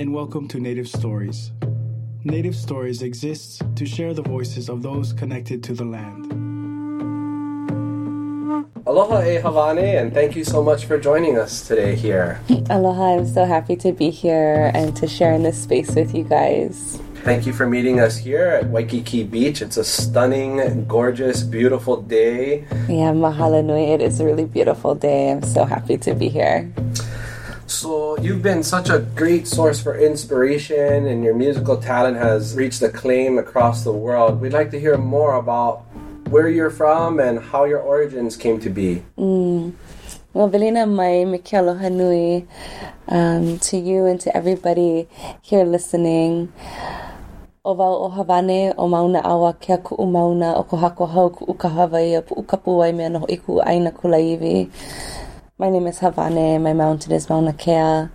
and welcome to Native Stories. Native Stories exists to share the voices of those connected to the land. Aloha e Havane, and thank you so much for joining us today here. Aloha, I'm so happy to be here and to share in this space with you guys. Thank you for meeting us here at Waikiki Beach. It's a stunning, gorgeous, beautiful day. Yeah, mahalo nui. It is a really beautiful day. I'm so happy to be here. So, you've been such a great source for inspiration, and your musical talent has reached acclaim across the world. We'd like to hear more about where you're from and how your origins came to be. Mm. Hanui, um, to you and to everybody here listening. O wau o Havane o mauna awa kia ku'u mauna o ko hako hau ku'u ka Hawaii a mea no iku aina kulaiwi. My name is Havane, my mountain is Mauna Kea,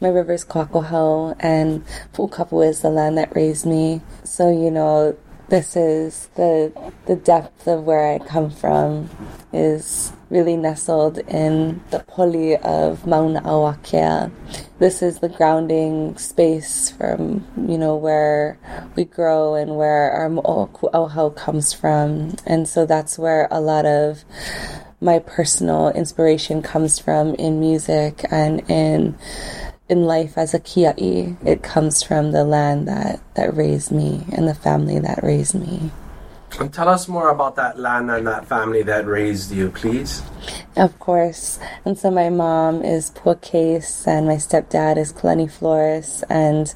my river is Kakohau, and Pu'ukapu is the land that raised me. So, you know, this is the the depth of where I come from is really nestled in the poli of Mauna Awakea. This is the grounding space from you know where we grow and where our mo'oku'auhau comes from, and so that's where a lot of my personal inspiration comes from in music and in in life as a kia'i, it comes from the land that, that raised me and the family that raised me. And tell us more about that land and that family that raised you, please. Of course. And so my mom is Case and my stepdad is Kalani Flores and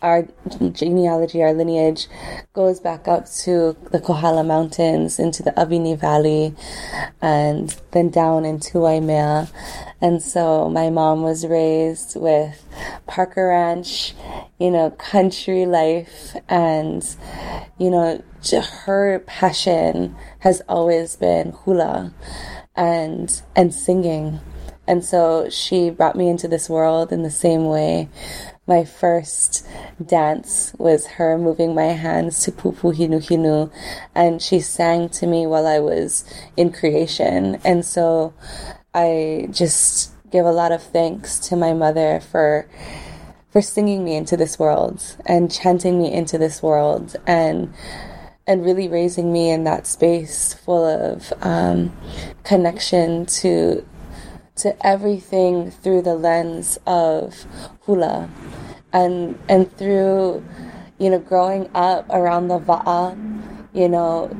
our genealogy, our lineage goes back up to the Kohala Mountains into the Avini Valley and then down into Waimea. And so my mom was raised with Parker Ranch, you know, country life and, you know, her passion has always been hula and and singing. And so she brought me into this world in the same way. My first dance was her moving my hands to Pupu Hinu Hinu, and she sang to me while I was in creation. And so I just give a lot of thanks to my mother for for singing me into this world and chanting me into this world and and really raising me in that space full of um, connection to to everything through the lens of hula. And and through you know growing up around the va'a you know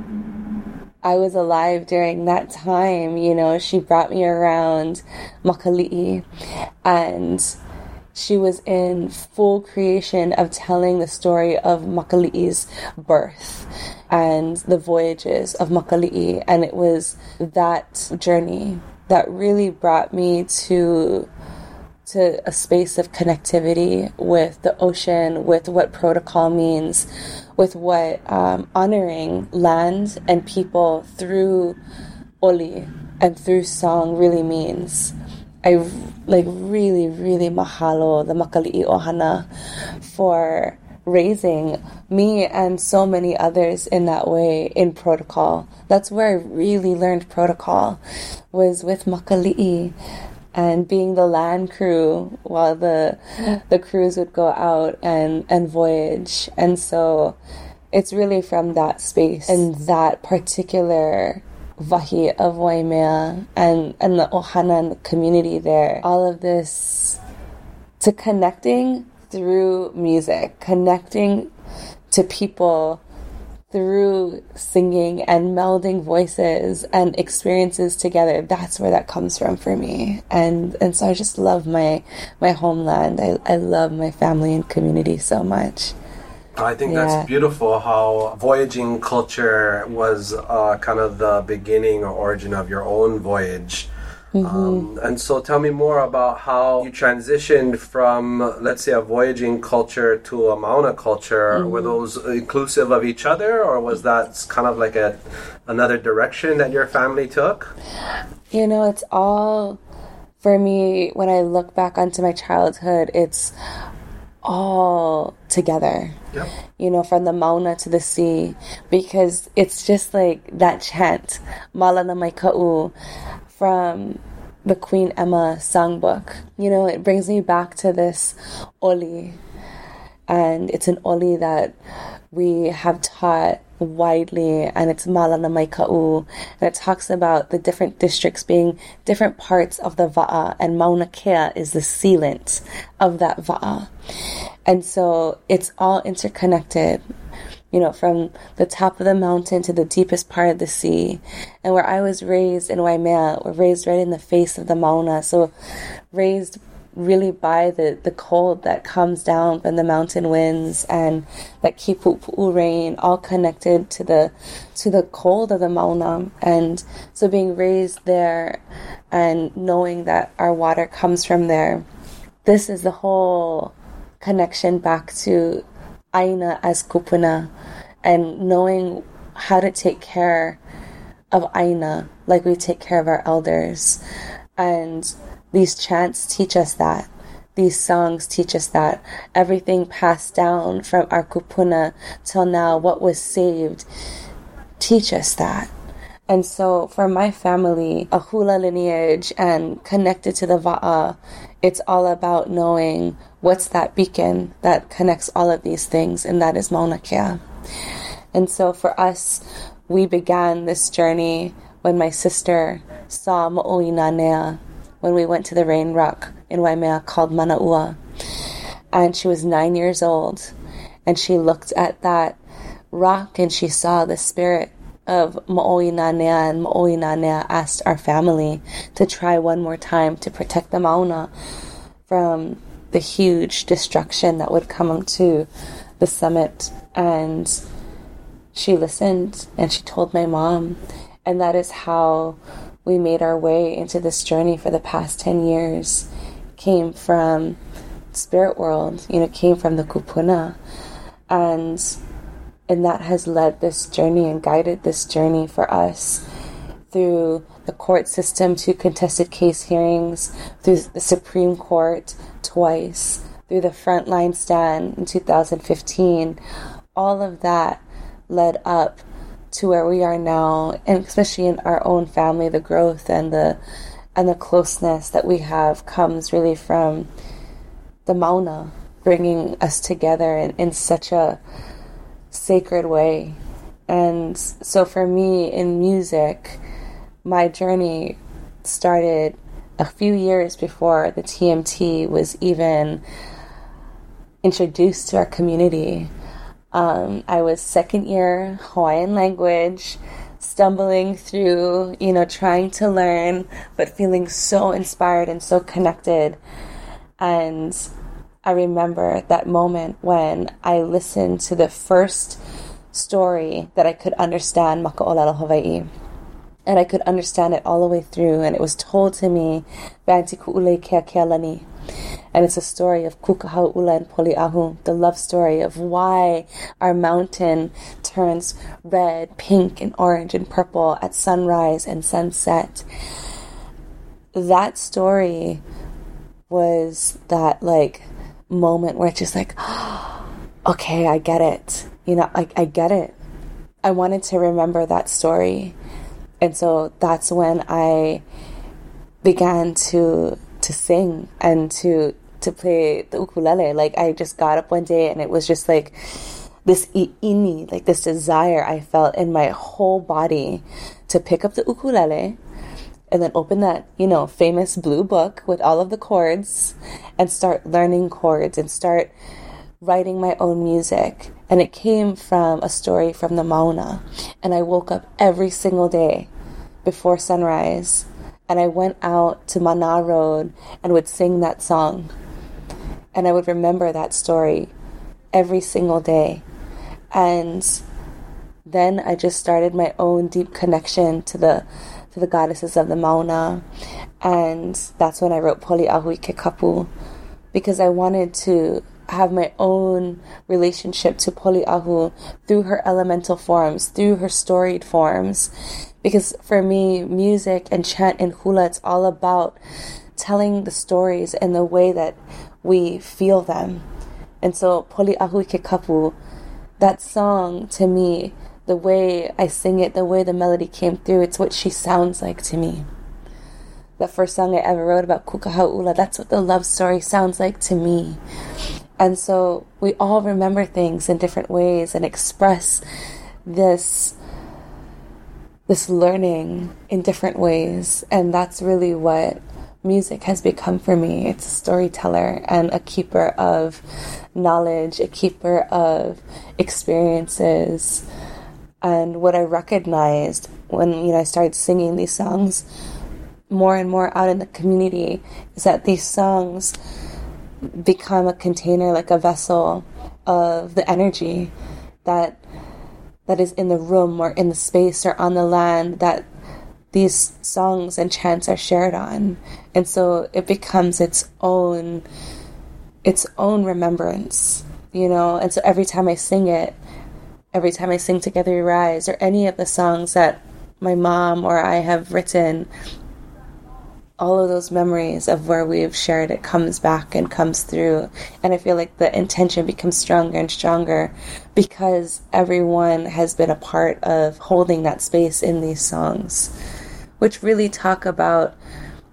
I was alive during that time you know she brought me around makali'i. And she was in full creation of telling the story of Makali'i's birth and the voyages of Makali'i. And it was that journey that really brought me to to a space of connectivity with the ocean, with what protocol means, with what um, honoring land and people through oli and through song really means. I like really, really mahalo the Makali'i Ohana for raising me and so many others in that way in protocol. That's where I really learned protocol was with Makali'i and being the land crew while the the crews would go out and and voyage. And so it's really from that space and that particular Vahi of Waimea and, and the Ohana community there. All of this to connecting through music, connecting to people through singing and melding voices and experiences together. That's where that comes from for me. And and so i just love my my homeland. I, I love my family and community so much I think yeah. that's beautiful how voyaging culture was uh, kind of the beginning or origin of your own voyage. Mm-hmm. Um, and so tell me more about how you transitioned from, let's say, a voyaging culture to a Mauna culture. Mm-hmm. Were those inclusive of each other, or was that kind of like a another direction that your family took? You know, it's all for me when I look back onto my childhood. It's all together. Yep. You know, from the Mauna to the sea, because it's just like that chant, Malana Mai Ka'u, from the Queen Emma songbook. You know, it brings me back to this oli. And it's an oli that we have taught widely and it's Malana Maika'u and it talks about the different districts being different parts of the Va'a and Mauna Kea is the sealant of that Va'a. And so it's all interconnected you know, from the top of the mountain to the deepest part of the sea. And where I was raised in Waimea, we're raised right in the face of the Mauna. So raised really by the, the cold that comes down from the mountain winds and that kipupu rain, all connected to the to the cold of the Mauna. And so being raised there and knowing that our water comes from there, this is the whole connection back to Aina as kupuna and knowing how to take care of Aina like we take care of our elders. And these chants teach us that. These songs teach us that. Everything passed down from our kupuna till now, what was saved, teach us that. And so for my family, a hula lineage and connected to the va'a, it's all about knowing what's that beacon that connects all of these things, and that is Mauna Kea. And so for us, we began this journey when my sister saw Mo'oinanea when we went to the rain rock in Waimea called Manaua. And she was nine years old. And she looked at that rock and she saw the spirit of Mo'oinanea. And Mo'oinanea asked our family to try one more time to protect the Mauna from the huge destruction that would come to the summit. And she listened and she told my mom. And that is how we made our way into this journey for the past 10 years. Came from spirit world, you know, came from the kupuna. And and that has led this journey and guided this journey for us through the court system, to contested case hearings, through the Supreme Court twice, through the frontline stand in 2015. All of that led up to where we are now, and especially in our own family, the growth and the and the closeness that we have comes really from the Mauna bringing us together in, in such a sacred way. And so for me in music, my journey started a few years before the TMT was even introduced to our community. Um, I was second year Hawaiian language, stumbling through, you know, trying to learn, but feeling so inspired and so connected. And I remember that moment when I listened to the first story that I could understand, Maka'olelo Hawaii. And I could understand it all the way through, and it was told to me, Banti Ku'ulei Keakealani and it's a story of Kukahau'ula and Poli'ahu, the love story of why our mountain turns red, pink, and orange and purple at sunrise and sunset. That story was that like moment where it's just like, okay, I get it. You know, I, I get it. I wanted to remember that story. And so that's when I began to to sing and to to play the ukulele. Like I just got up one day and it was just like this ini, like this desire I felt in my whole body to pick up the ukulele and then open that, you know, famous blue book with all of the chords and start learning chords and start writing my own music. And it came from a story from the Mauna. And I woke up every single day before sunrise and I went out to Mana Road and would sing that song. And I would remember that story every single day. And then I just started my own deep connection to the to the goddesses of the Mauna. And that's when I wrote Poli'ahui Ke Kapu because I wanted to have my own relationship to Poli'ahu through her elemental forms, through her storied forms. Because for me, music and chant and hula, it's all about telling the stories in the way that we feel them. And so, Poli'ahu Ke Kapu, that song to me, the way I sing it, the way the melody came through, it's what she sounds like to me. the first song I ever wrote about Kukahau'ula, that's what the love story sounds like to me. And so we all remember things in different ways and express this this learning in different ways. And that's really what music has become for me. It's a storyteller and a keeper of knowledge, a keeper of experiences. And what I recognized when you know I started singing these songs more and more out in the community is that these songs become a container like a vessel of the energy that that is in the room or in the space or on the land that these songs and chants are shared on and so it becomes its own its own remembrance you know and so every time i sing it every time i sing together we rise or any of the songs that my mom or i have written all of those memories of where we've shared it comes back and comes through. And I feel like the intention becomes stronger and stronger because everyone has been a part of holding that space in these songs, which really talk about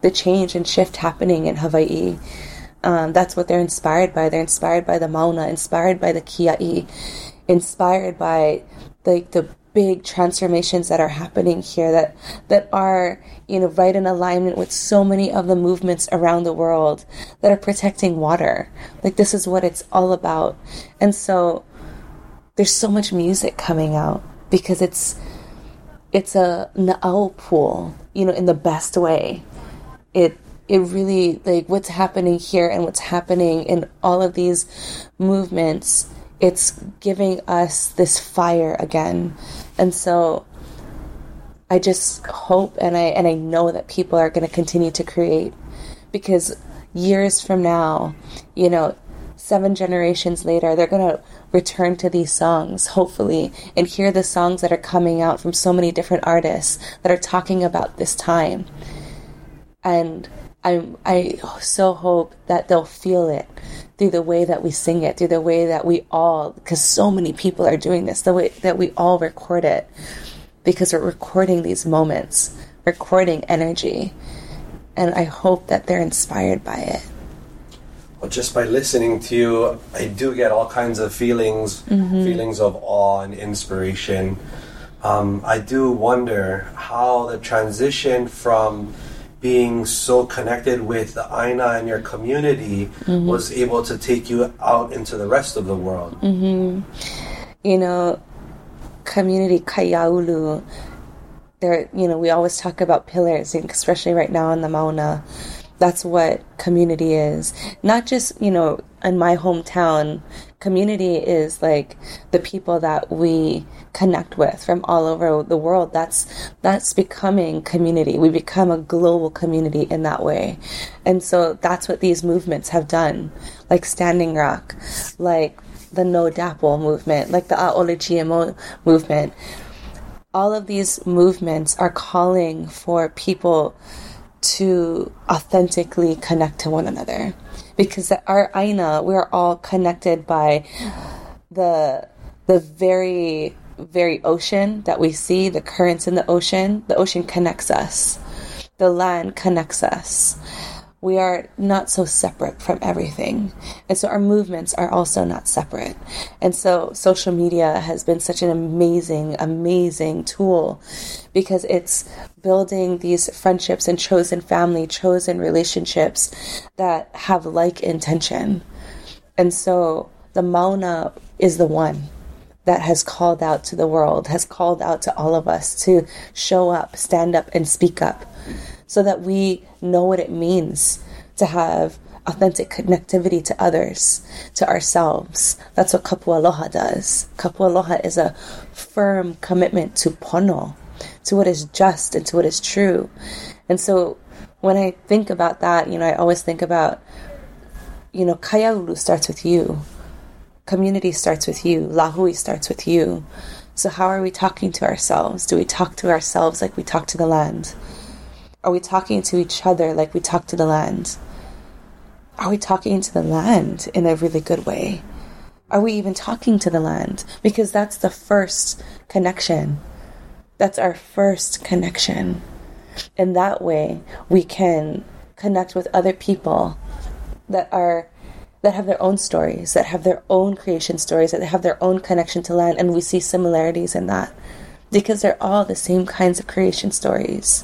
the change and shift happening in Hawaii. Um, that's what they're inspired by. They're inspired by the Mauna, inspired by the Kia'i, inspired by like the big transformations that are happening here that that are you know right in alignment with so many of the movements around the world that are protecting water like this is what it's all about and so there's so much music coming out because it's it's a na'au pool you know in the best way it it really like what's happening here and what's happening in all of these movements it's giving us this fire again. And so I just hope and I and I know that people are going to continue to create because years from now, you know, seven generations later, they're going to return to these songs, hopefully, and hear the songs that are coming out from so many different artists that are talking about this time. And I I so hope that they'll feel it through the way that we sing it, through the way that we all, because so many people are doing this, the way that we all record it, because we're recording these moments, recording energy. And I hope that they're inspired by it. Well, just by listening to you, I do get all kinds of feelings, mm-hmm. feelings of awe and inspiration. Um, I do wonder how the transition from being so connected with the Aina and your community mm-hmm. was able to take you out into the rest of the world. Mm-hmm. You know, community Kaiaulu, there, you know, we always talk about pillars, especially right now in the Mauna. That's what community is. Not just, you know, in my hometown, community is like the people that we connect with from all over the world. That's that's becoming community. We become a global community in that way. And so that's what these movements have done. Like Standing Rock, like the No DAPL movement, like the A'ole GMO movement. All of these movements are calling for people to authentically connect to one another because our aina we're all connected by the the very very ocean that we see the currents in the ocean. The ocean connects us. The land connects us we are not so separate from everything. And so our movements are also not separate. And so social media has been such an amazing, amazing tool because it's building these friendships and chosen family, chosen relationships that have like intention. And so the Mauna is the one that has called out to the world, has called out to all of us to show up, stand up, and speak up so that we know what it means to have authentic connectivity to others, to ourselves. That's what Kapu Aloha does. Kapu Aloha is a firm commitment to pono, to what is just and to what is true. And so when I think about that, you know, I always think about, you know, Kaiaulu starts with you. Community starts with you. Lahui starts with you. So how are we talking to ourselves? Do we talk to ourselves like we talk to the land? Are we talking to each other like we talk to the land? Are we talking to the land in a really good way? Are we even talking to the land? Because that's the first connection. That's our first connection. in that way, we can connect with other people that are that have their own stories, that have their own creation stories, that have their own connection to land, and we see similarities in that because they're all the same kinds of creation stories.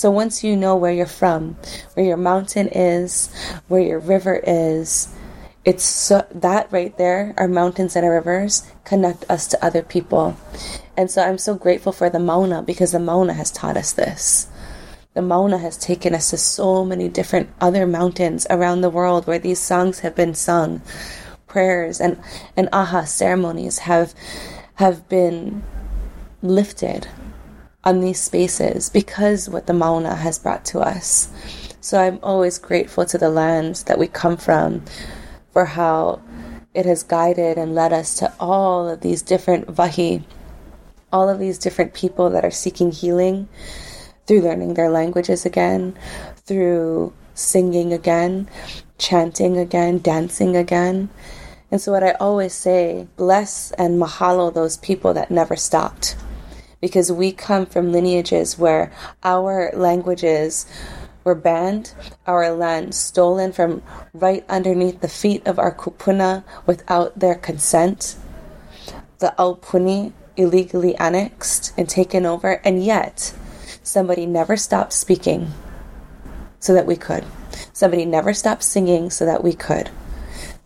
So once you know where you're from, where your mountain is, where your river is, it's so, that right there, our mountains and our rivers connect us to other people. And so I'm so grateful for the Mauna because the Mauna has taught us this. The Mauna has taken us to so many different other mountains around the world where these songs have been sung. Prayers and, and aha ceremonies have have been lifted on these spaces because what the Mauna has brought to us. So I'm always grateful to the land that we come from for how it has guided and led us to all of these different vahi, all of these different people that are seeking healing through learning their languages again, through singing again, chanting again, dancing again. And so, what I always say, bless and mahalo those people that never stopped. Because we come from lineages where our languages were banned, our land stolen from right underneath the feet of our kupuna without their consent, the Aupuni illegally annexed and taken over, and yet somebody never stopped speaking so that we could. Somebody never stopped singing so that we could.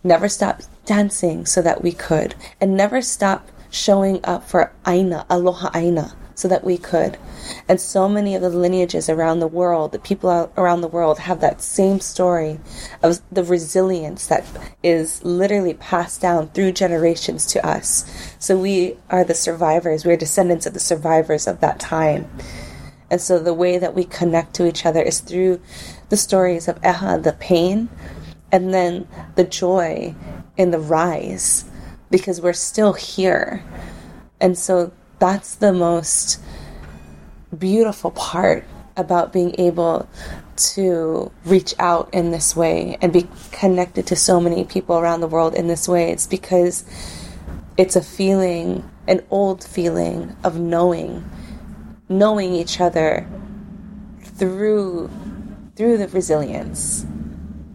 Never stopped dancing so that we could. And never stopped showing up for Aina, Aloha Aina, so that we could. And so many of the lineages around the world, the people around the world have that same story of the resilience that is literally passed down through generations to us. So we are the survivors, we're descendants of the survivors of that time. And so the way that we connect to each other is through the stories of Eha, the pain, and then the joy in the rise, because we're still here. And so that's the most beautiful part about being able to reach out in this way and be connected to so many people around the world in this way. It's because it's a feeling, an old feeling of knowing, knowing each other through through the resilience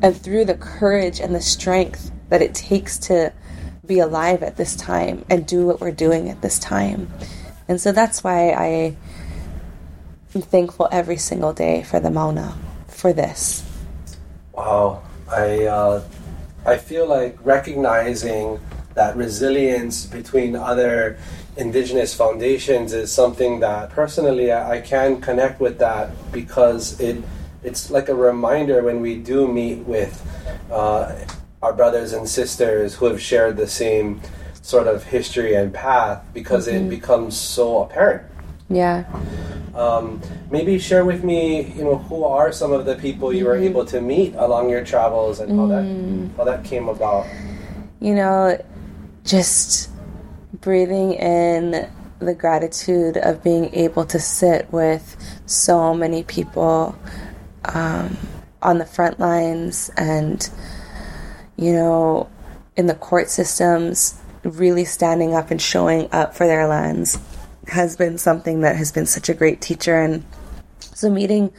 and through the courage and the strength that it takes to be alive at this time and do what we're doing at this time. And so that's why I am thankful every single day for the Mauna, for this. Wow. I, uh, I feel like recognizing that resilience between other indigenous foundations is something that personally I, I can connect with that because it it's like a reminder when we do meet with uh, our brothers and sisters who have shared the same sort of history and path because mm-hmm. it becomes so apparent. Yeah. Um, maybe share with me, you know, who are some of the people you mm-hmm. were able to meet along your travels and how mm. that how that came about. You know, just breathing in the gratitude of being able to sit with so many people um, on the front lines and you know, in the court systems, really standing up and showing up for their lands has been something that has been such a great teacher. And so, meeting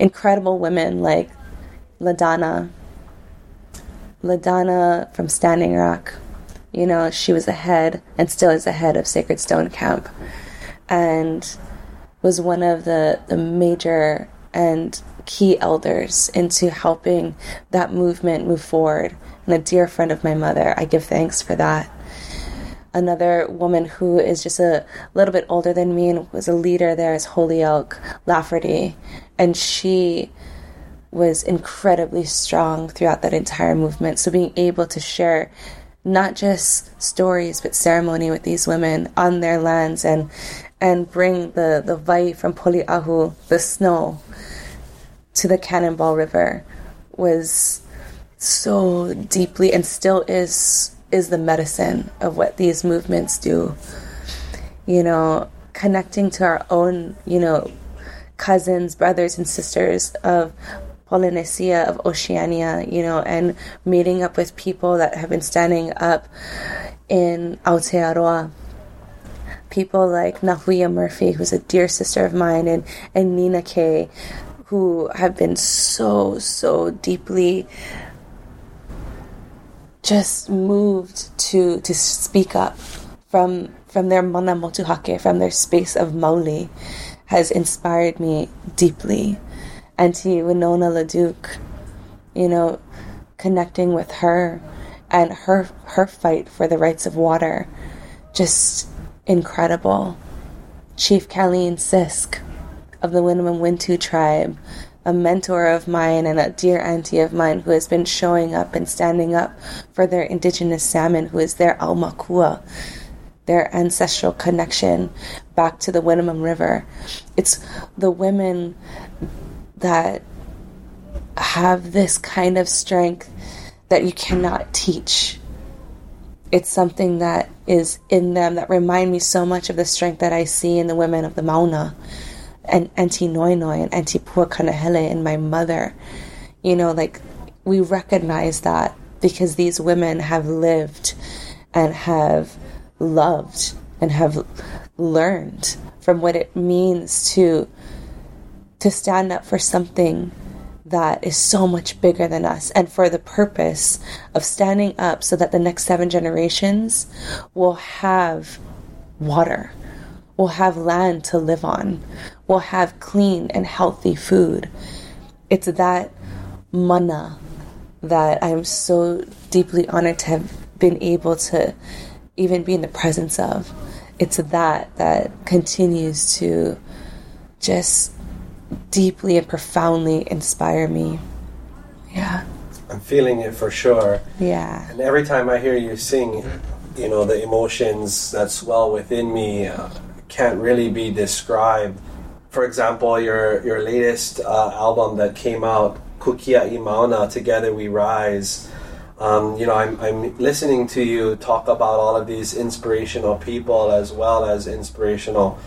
incredible women like LaDonna, LaDonna from Standing Rock, you know, she was the head and still is the head of Sacred Stone Camp and was one of the, the major and key elders into helping that movement move forward and a dear friend of my mother. I give thanks for that. Another woman who is just a little bit older than me and was a leader there is Holyoke Lafferty. And she was incredibly strong throughout that entire movement. So being able to share not just stories but ceremony with these women on their lands and and bring the, the vai from Poliahu, the snow, to the Cannonball River was so deeply and still is is the medicine of what these movements do. You know, connecting to our own, you know, cousins, brothers and sisters of Polynesia, of Oceania, you know, and meeting up with people that have been standing up in Aotearoa, people like Ngahuia Murphy, who's a dear sister of mine, and, and Nina Kay, who have been so, so deeply just moved to to speak up from from their mana motuhake, from their space of mauli, has inspired me deeply. And to Winona LaDuke, you know, connecting with her and her her fight for the rights of water, just incredible. Chief Caleen Sisk of the Winnemem Wintu tribe, a mentor of mine and a dear auntie of mine who has been showing up and standing up for their indigenous salmon, who is their Aumakua, their ancestral connection back to the Winnemem River. It's the women that have this kind of strength that you cannot teach. It's something that is in them that remind me so much of the strength that I see in the women of the Mauna and Auntie Noi Noi and Auntie Pua Kanahele and my mother. You know, like we recognize that because these women have lived and have loved and have learned from what it means to to stand up for something that is so much bigger than us and for the purpose of standing up so that the next seven generations will have water, will have land to live on, will have clean and healthy food. It's that mana that I'm so deeply honored to have been able to even be in the presence of. It's that that continues to just deeply and profoundly inspire me. Yeah. I'm feeling it for sure. Yeah. And every time I hear you sing, you know, the emotions that swell within me uh, can't really be described. For example, your your latest uh, album that came out, Ku Kia'i Mauna, Together We Rise. Um, you know, I'm, I'm listening to you talk about all of these inspirational people as well as inspirational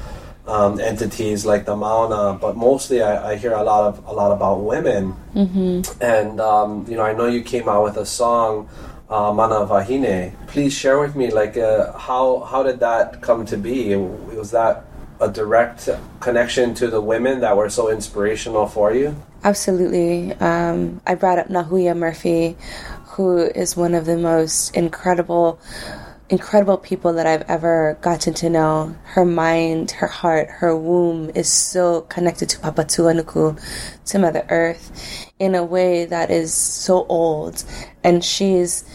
um, entities like the Mauna, but mostly I, I, hear a lot of a lot about women. Mm-hmm. And um, you know, I know you came out with a song, uh, Mana Vahine. Please share with me, like, uh, how how did that come to be? Was that a direct connection to the women that were so inspirational for you? Absolutely. Um, I brought up Ngahuia Murphy, who is one of the most incredible incredible people that I've ever gotten to know. Her mind, her heart, her womb is so connected to Papatuanuku, to Mother Earth, in a way that is so old. And she's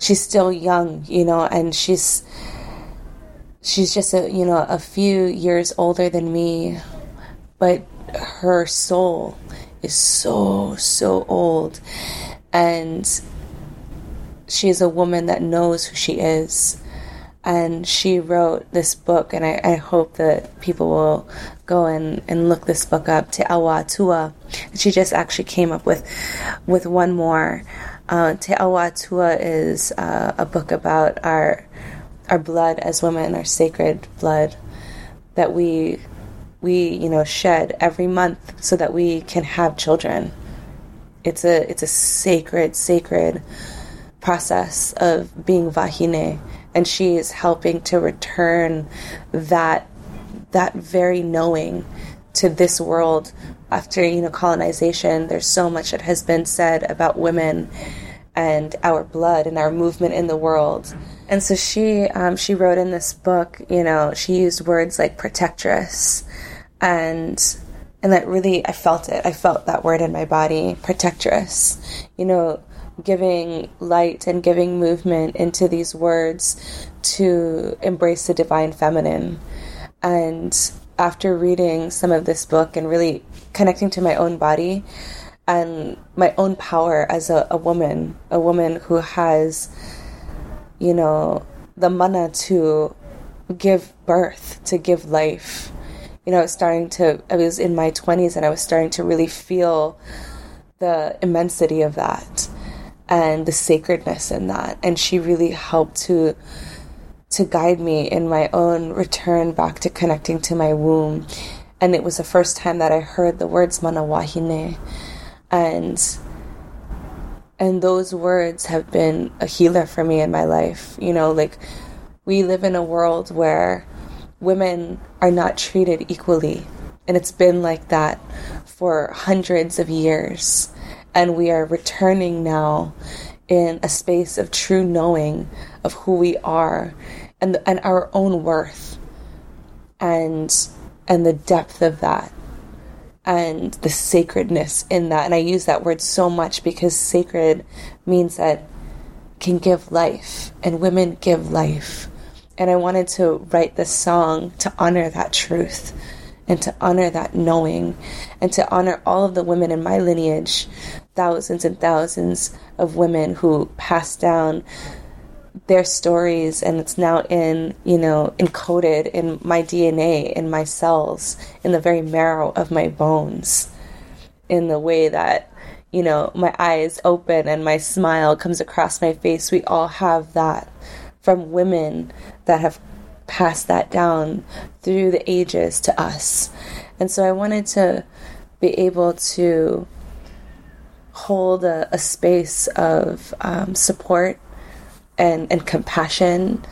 she's still young, you know, and she's she's just a you know a few years older than me, but her soul is so so old, and she is a woman that knows who she is and she wrote this book, and I, I, hope that people will go and, and look this book up, Te Awa Atua. She just actually came up with with one more. Uh, Te Awa Atua is uh, a book about our our blood as women, our sacred blood that we we you know shed every month so that we can have children. It's a it's a sacred sacred process of being vahine and she is helping to return that that very knowing to this world after you know colonization. There's so much that has been said about women and our blood and our movement in the world. And so she um, she wrote in this book you know she used words like protectress and and that really i felt it. I felt that word in my body protectress. You know giving light and giving movement into these words to embrace the divine feminine. And after reading some of this book and really connecting to my own body and my own power as a, a woman, a woman who has, you know, the mana to give birth, to give life. You know, I was starting to, I was in my 20s and I was starting to really feel the immensity of that and the sacredness in that. And she really helped to to guide me in my own return back to connecting to my womb. And it was the first time that I heard the words manawahine. And and those words have been a healer for me in my life. You know, like we live in a world where women are not treated equally. And it's been like that for hundreds of years. And we are returning now in a space of true knowing of who we are and, and our own worth and and the depth of that and the sacredness in that. And I use that word so much because sacred means that can give life and women give life. And I wanted to write this song to honor that truth and to honor that knowing and to honor all of the women in my lineage, thousands and thousands of women who passed down their stories and it's now in, you know, encoded in my DNA, in my cells, in the very marrow of my bones, in the way that, you know, my eyes open and my smile comes across my face. We all have that from women that have passed that down through the ages to us. And so I wanted to be able to hold a, a space of um, support and, and compassion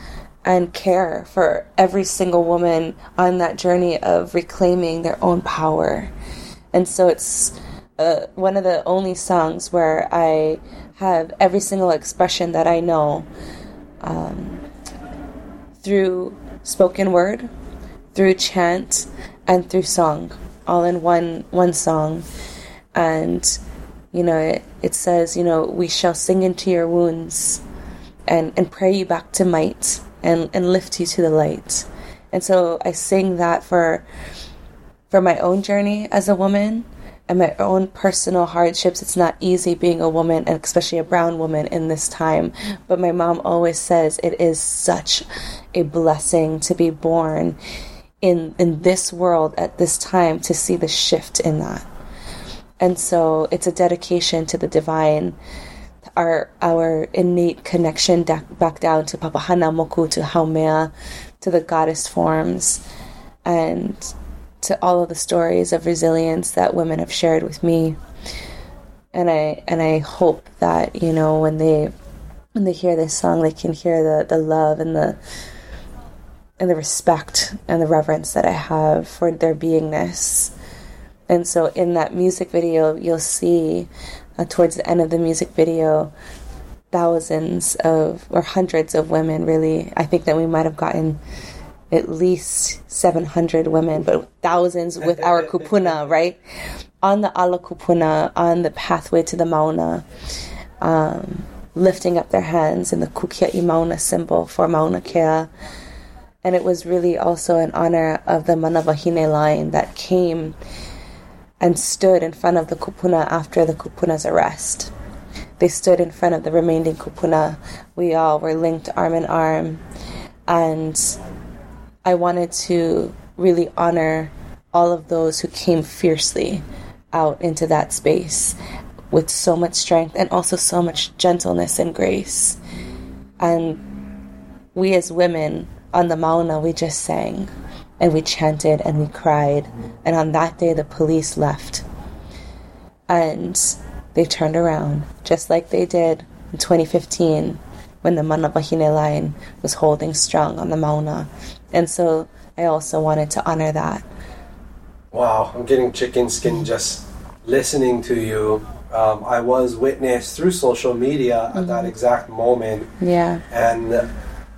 and care for every single woman on that journey of reclaiming their own power. And so it's uh, one of the only songs where I have every single expression that I know um, through spoken word, through chant, and through song, all in one one song. And you know, it, it says, you know, we shall sing into your wounds and, and pray you back to might and, and lift you to the light. And so I sing that for for my own journey as a woman and my own personal hardships. It's not easy being a woman, and especially a brown woman in this time. But my mom always says it is such a blessing to be born in in this world at this time to see the shift in that. And so it's a dedication to the divine, our our innate connection back down to Papahanaumoku, to Haumea, to the goddess forms, and to all of the stories of resilience that women have shared with me. And I and I hope that, you know, when they when they hear this song they can hear the, the love and the and the respect and the reverence that I have for their beingness and so in that music video, you'll see uh, towards the end of the music video, thousands of, or hundreds of women, really. I think that we might have gotten at least 700 women, but thousands with our kupuna, right? On the ala kupuna, on the pathway to the mauna, um, lifting up their hands in the kukia'i mauna symbol for mauna kea. And it was really also in honor of the manavahine line that came and stood in front of the kupuna after the kupuna's arrest. They stood in front of the remaining kupuna. We all were linked arm in arm. And I wanted to really honor all of those who came fiercely out into that space with so much strength and also so much gentleness and grace. And we as women on the Mauna, we just sang and we chanted and we cried. And on that day, the police left. And they turned around, just like they did in 2015 when the Manawahine line was holding strong on the Mauna. And so I also wanted to honor that. Wow, I'm getting chicken skin just listening to you. Um, I was witness through social media at mm-hmm. that exact moment. Yeah. And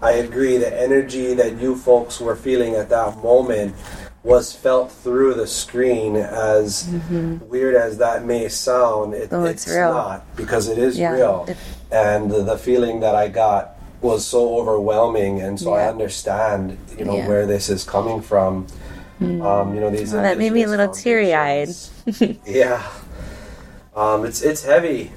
I agree. The energy that you folks were feeling at that moment was felt through the screen. As mm-hmm. weird as that may sound, it, oh, it's, it's not because it is yeah. real. and the, feeling that I got was so overwhelming, and so yeah. I understand, you know, yeah. where this is coming from. Mm. Um, you know, these. Oh, that made me a little teary eyed. yeah. Um, it's it's heavy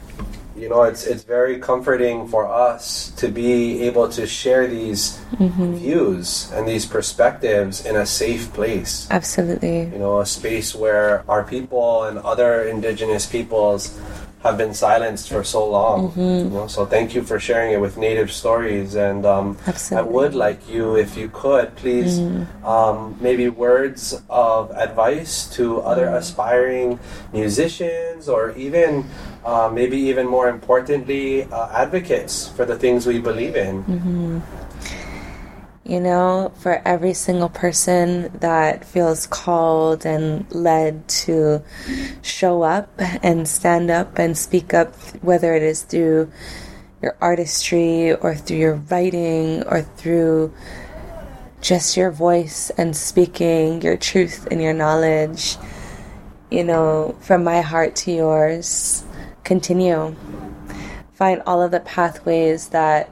you know it's it's very comforting for us to be able to share these mm-hmm. views and these perspectives in a safe place absolutely you know a space where our people and other indigenous peoples have been silenced for so long. Mm-hmm. You know? So thank you for sharing it with Native Stories, and um, I would like you, if you could, please, mm. um, maybe words of advice to other mm. aspiring musicians, or even uh, maybe even more importantly, uh, advocates for the things we believe in. You know, for every single person that feels called and led to show up and stand up and speak up, whether it is through your artistry or through your writing or through just your voice and speaking your truth and your knowledge, you know, from my heart to yours, continue. Find all of the pathways that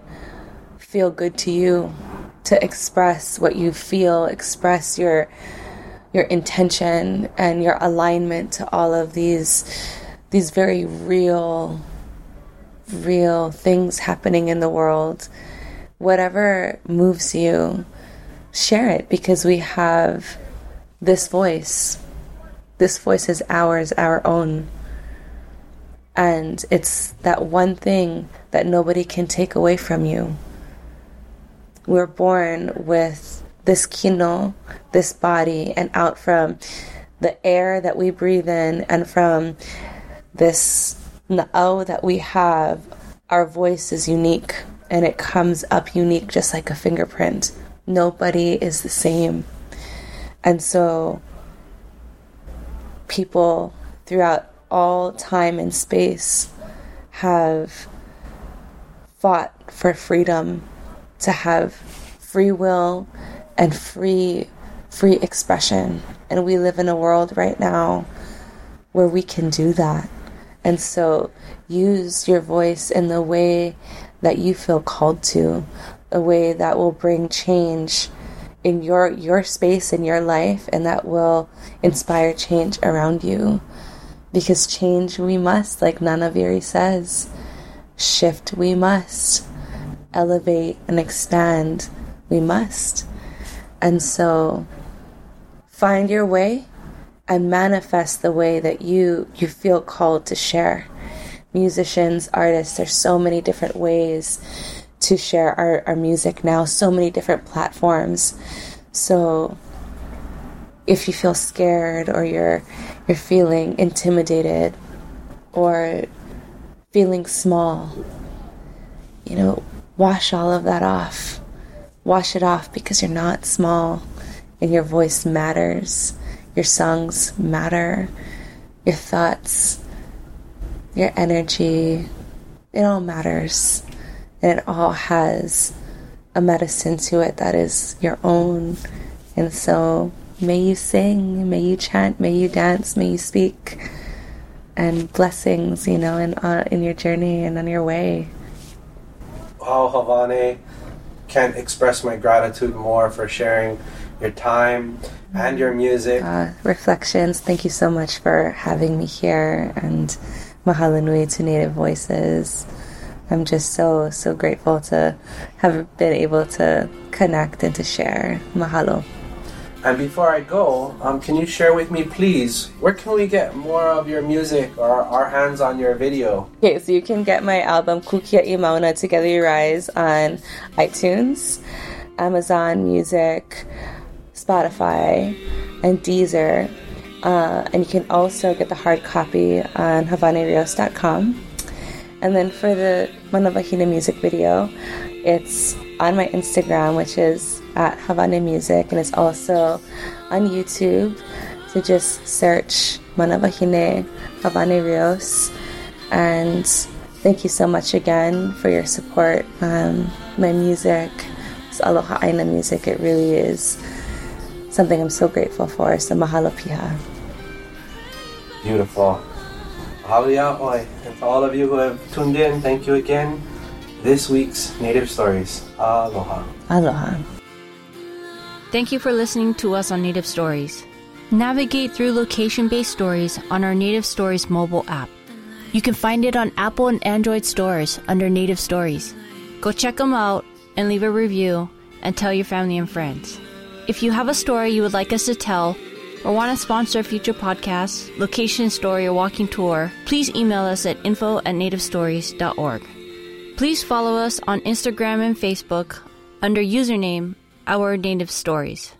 feel good to you to express what you feel, express your your intention and your alignment to all of these these very real real things happening in the world. Whatever moves you, share it because we have this voice. This voice is ours, our own. And it's that one thing that nobody can take away from you we're born with this kino, this body, and out from the air that we breathe in and from this na'au that we have, our voice is unique and it comes up unique just like a fingerprint. Nobody is the same. And so people throughout all time and space have fought for freedom to have free will and free free expression. And we live in a world right now where we can do that. And so use your voice in the way that you feel called to a way that will bring change in your your space in your life and that will inspire change around you. Because change we must like Nana Veary says shift we must elevate and expand, we must. And so find your way and manifest the way that you you feel called to share. Musicians, artists, there's so many different ways to share our, our music now, so many different platforms. So if you feel scared or you're you're feeling intimidated or feeling small, you know, wash all of that off. Wash it off because you're not small and your voice matters. Your songs matter. Your thoughts, your energy, it all matters. And it all has a medicine to it that is your own. And so may you sing, may you chant, may you dance, may you speak. And blessings, you know, in, uh, in your journey and on your way how Hawane can't express my gratitude more for sharing your time and your music. Uh, reflections. Thank you so much for having me here and mahalo nui to Native Voices. I'm just so, so grateful to have been able to connect and to share. Mahalo. And before I go, um, can you share with me, please, where can we get more of your music or our hands on your video? Okay, so you can get my album Ku Kia'i Mauna Together You Rise on iTunes, Amazon Music, Spotify, and Deezer. Uh, and you can also get the hard copy on hawanerios.com. And then for the Mana Wahine music video, it's on my Instagram, which is at Hawane Music, and it's also on YouTube. So just search Manavahine Hawane Rios. And thank you so much again for your support. Um, my music, it's Aloha Aina music. It really is something I'm so grateful for. So mahalo piha. Beautiful. Mahalo And to all of you who have tuned in, thank you again. This week's Native Stories. Aloha. Aloha. Thank you for listening to us on Native Stories. Navigate through location based stories on our Native Stories mobile app. You can find it on Apple and Android stores under Native Stories. Go check them out and leave a review and tell your family and friends. If you have a story you would like us to tell or want to sponsor a future podcast, location story, or walking tour, please email us at info at nativestories.org. Please follow us on Instagram and Facebook under username our Native Stories.